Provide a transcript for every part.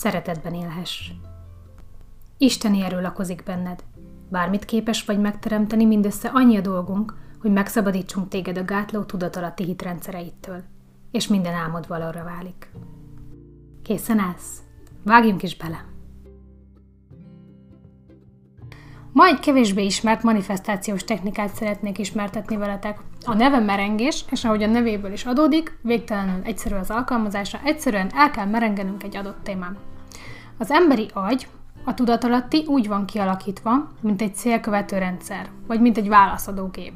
szeretetben élhess. Isteni erő lakozik benned. Bármit képes vagy megteremteni, mindössze annyi a dolgunk, hogy megszabadítsunk téged a gátló tudatalatti hitrendszereittől, és minden álmod valóra válik. Készen állsz? Vágjunk is bele! Ma egy kevésbé ismert manifestációs technikát szeretnék ismertetni veletek. A neve merengés, és ahogy a nevéből is adódik, végtelenül egyszerű az alkalmazása, egyszerűen el kell merengenünk egy adott témán. Az emberi agy, a tudatalatti úgy van kialakítva, mint egy célkövető rendszer, vagy mint egy válaszadó gép.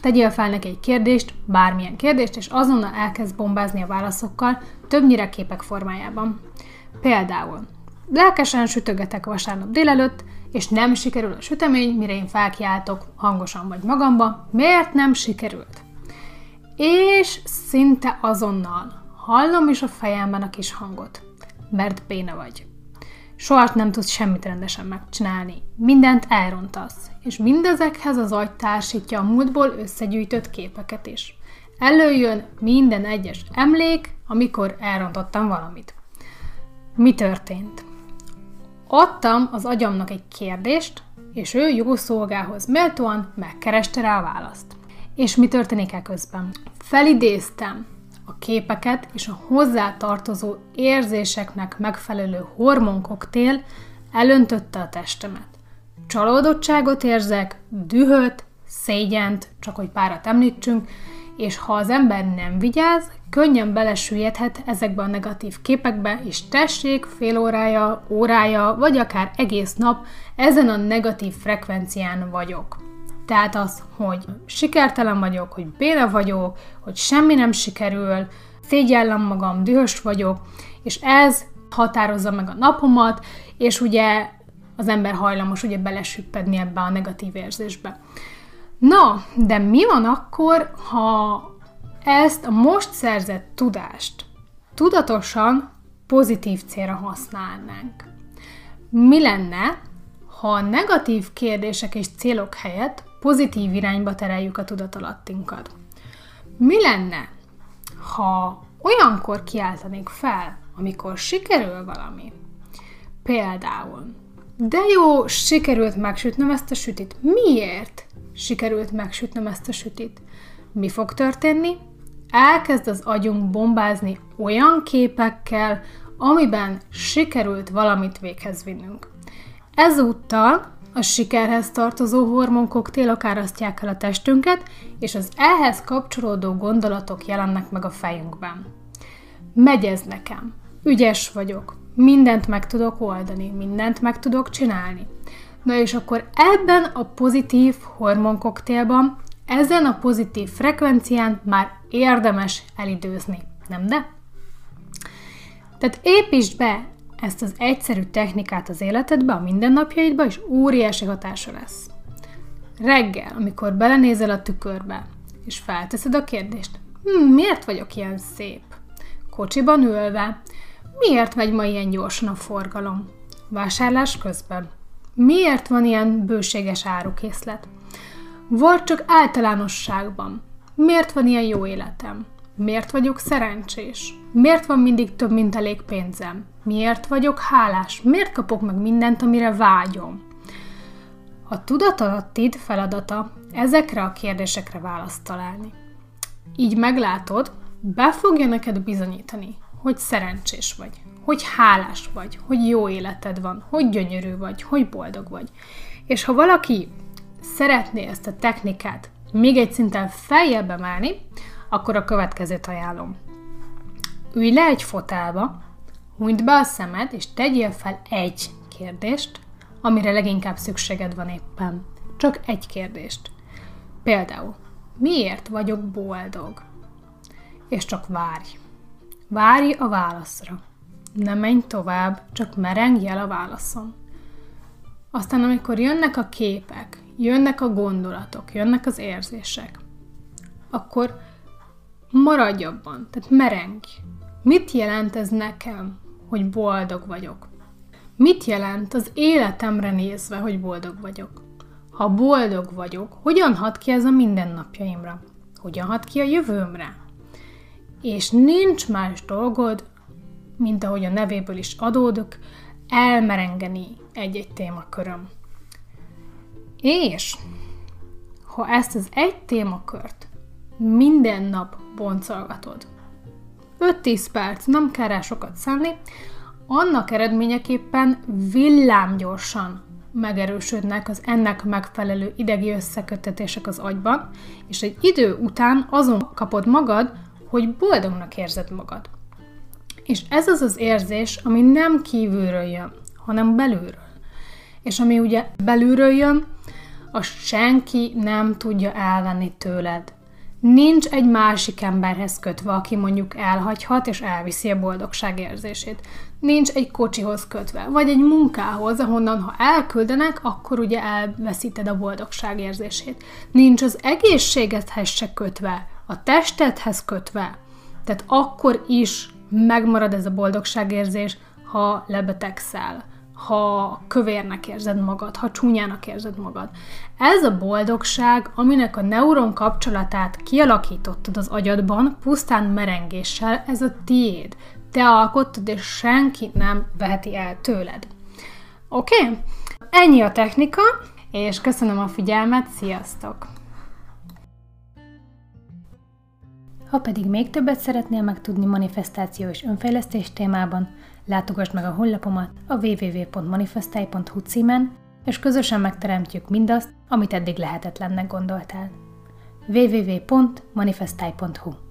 Tegyél fel neki egy kérdést, bármilyen kérdést, és azonnal elkezd bombázni a válaszokkal, többnyire képek formájában. Például, lelkesen sütögetek vasárnap délelőtt, és nem sikerül a sütemény, mire én felkiáltok hangosan vagy magamba, miért nem sikerült? És szinte azonnal hallom is a fejemben a kis hangot, mert béna vagy. Soha nem tudsz semmit rendesen megcsinálni. Mindent elrontasz, és mindezekhez az agy társítja a múltból összegyűjtött képeket is. Előjön minden egyes emlék, amikor elrontottam valamit. Mi történt? Adtam az agyamnak egy kérdést, és ő jó szolgához méltóan megkereste rá a választ. És mi történik e közben? Felidéztem a képeket és a hozzá tartozó érzéseknek megfelelő hormonkoktél elöntötte a testemet. Csalódottságot érzek, dühöt, szégyent, csak hogy párat említsünk, és ha az ember nem vigyáz, könnyen belesüllyedhet ezekbe a negatív képekbe, és tessék fél órája, órája, vagy akár egész nap ezen a negatív frekvencián vagyok. Tehát az, hogy sikertelen vagyok, hogy béna vagyok, hogy semmi nem sikerül, szégyellem magam, dühös vagyok, és ez határozza meg a napomat, és ugye az ember hajlamos ugye belesüppedni ebbe a negatív érzésbe. Na, de mi van akkor, ha ezt a most szerzett tudást tudatosan pozitív célra használnánk? Mi lenne, ha a negatív kérdések és célok helyett pozitív irányba tereljük a tudatalattinkat? Mi lenne, ha olyankor kiáltanék fel, amikor sikerül valami? Például, de jó, sikerült megsütnöm ezt a sütit. Miért? sikerült megsütnöm ezt a sütit. Mi fog történni? Elkezd az agyunk bombázni olyan képekkel, amiben sikerült valamit véghez vinnünk. Ezúttal a sikerhez tartozó hormonkoktélok árasztják el a testünket, és az ehhez kapcsolódó gondolatok jelennek meg a fejünkben. Megy ez nekem. Ügyes vagyok. Mindent meg tudok oldani, mindent meg tudok csinálni. Na és akkor ebben a pozitív hormonkoktélban, ezen a pozitív frekvencián már érdemes elidőzni, nem de? Tehát építsd be ezt az egyszerű technikát az életedbe, a mindennapjaidba, és óriási hatása lesz. Reggel, amikor belenézel a tükörbe, és felteszed a kérdést, hm, miért vagyok ilyen szép? Kocsiban ülve, miért megy ma ilyen gyorsan a forgalom? Vásárlás közben. Miért van ilyen bőséges árukészlet? Vagy csak általánosságban. Miért van ilyen jó életem? Miért vagyok szerencsés? Miért van mindig több, mint elég pénzem? Miért vagyok hálás? Miért kapok meg mindent, amire vágyom? A tudatalattid feladata ezekre a kérdésekre választ találni. Így meglátod, be fogja neked bizonyítani, hogy szerencsés vagy, hogy hálás vagy, hogy jó életed van, hogy gyönyörű vagy, hogy boldog vagy. És ha valaki szeretné ezt a technikát még egy szinten feljebb emelni, akkor a következőt ajánlom. Ülj le egy fotelba, hunyd be a szemed, és tegyél fel egy kérdést, amire leginkább szükséged van éppen. Csak egy kérdést. Például, miért vagyok boldog? És csak várj. Várj a válaszra. Ne menj tovább, csak merengj el a válaszon. Aztán, amikor jönnek a képek, jönnek a gondolatok, jönnek az érzések, akkor maradj abban, tehát merengj. Mit jelent ez nekem, hogy boldog vagyok? Mit jelent az életemre nézve, hogy boldog vagyok? Ha boldog vagyok, hogyan hat ki ez a mindennapjaimra? Hogyan hat ki a jövőmre? És nincs más dolgod, mint ahogy a nevéből is adódok, elmerengeni egy-egy témaköröm. És ha ezt az egy témakört minden nap boncolgatod, 5-10 perc, nem kell rá sokat szenni, annak eredményeképpen villámgyorsan megerősödnek az ennek megfelelő idegi összekötetések az agyban, és egy idő után azon kapod magad, hogy boldognak érzed magad. És ez az az érzés, ami nem kívülről jön, hanem belülről. És ami ugye belülről jön, azt senki nem tudja elvenni tőled. Nincs egy másik emberhez kötve, aki mondjuk elhagyhat és elviszi a boldogság érzését. Nincs egy kocsihoz kötve, vagy egy munkához, ahonnan ha elküldenek, akkor ugye elveszíted a boldogság érzését. Nincs az egészségedhez se kötve, a testedhez kötve. Tehát akkor is megmarad ez a boldogságérzés, ha lebetegszel, ha kövérnek érzed magad, ha csúnyának érzed magad. Ez a boldogság, aminek a neuron kapcsolatát kialakítottad az agyadban, pusztán merengéssel, ez a tiéd. Te alkottad, és senki nem veheti el tőled. Oké? Okay? Ennyi a technika, és köszönöm a figyelmet, sziasztok! Ha pedig még többet szeretnél megtudni manifestáció és önfejlesztés témában, látogass meg a honlapomat a www.manifestai.hu címen, és közösen megteremtjük mindazt, amit eddig lehetetlennek gondoltál. www.manifestai.hu